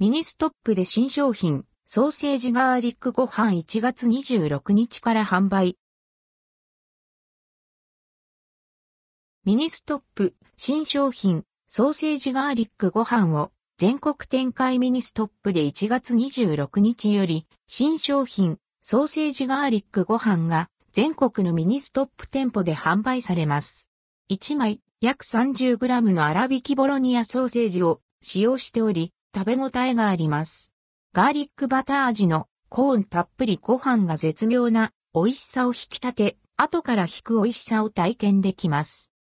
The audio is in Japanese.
ミニストップで新商品、ソーセージガーリックご飯1月26日から販売。ミニストップ、新商品、ソーセージガーリックご飯を全国展開ミニストップで1月26日より新商品、ソーセージガーリックご飯が全国のミニストップ店舗で販売されます。1枚約 30g の粗挽きボロニアソーセージを使用しており、食べ応えがあります。ガーリックバター味のコーンたっぷりご飯が絶妙な美味しさを引き立て、後から引く美味しさを体験できます。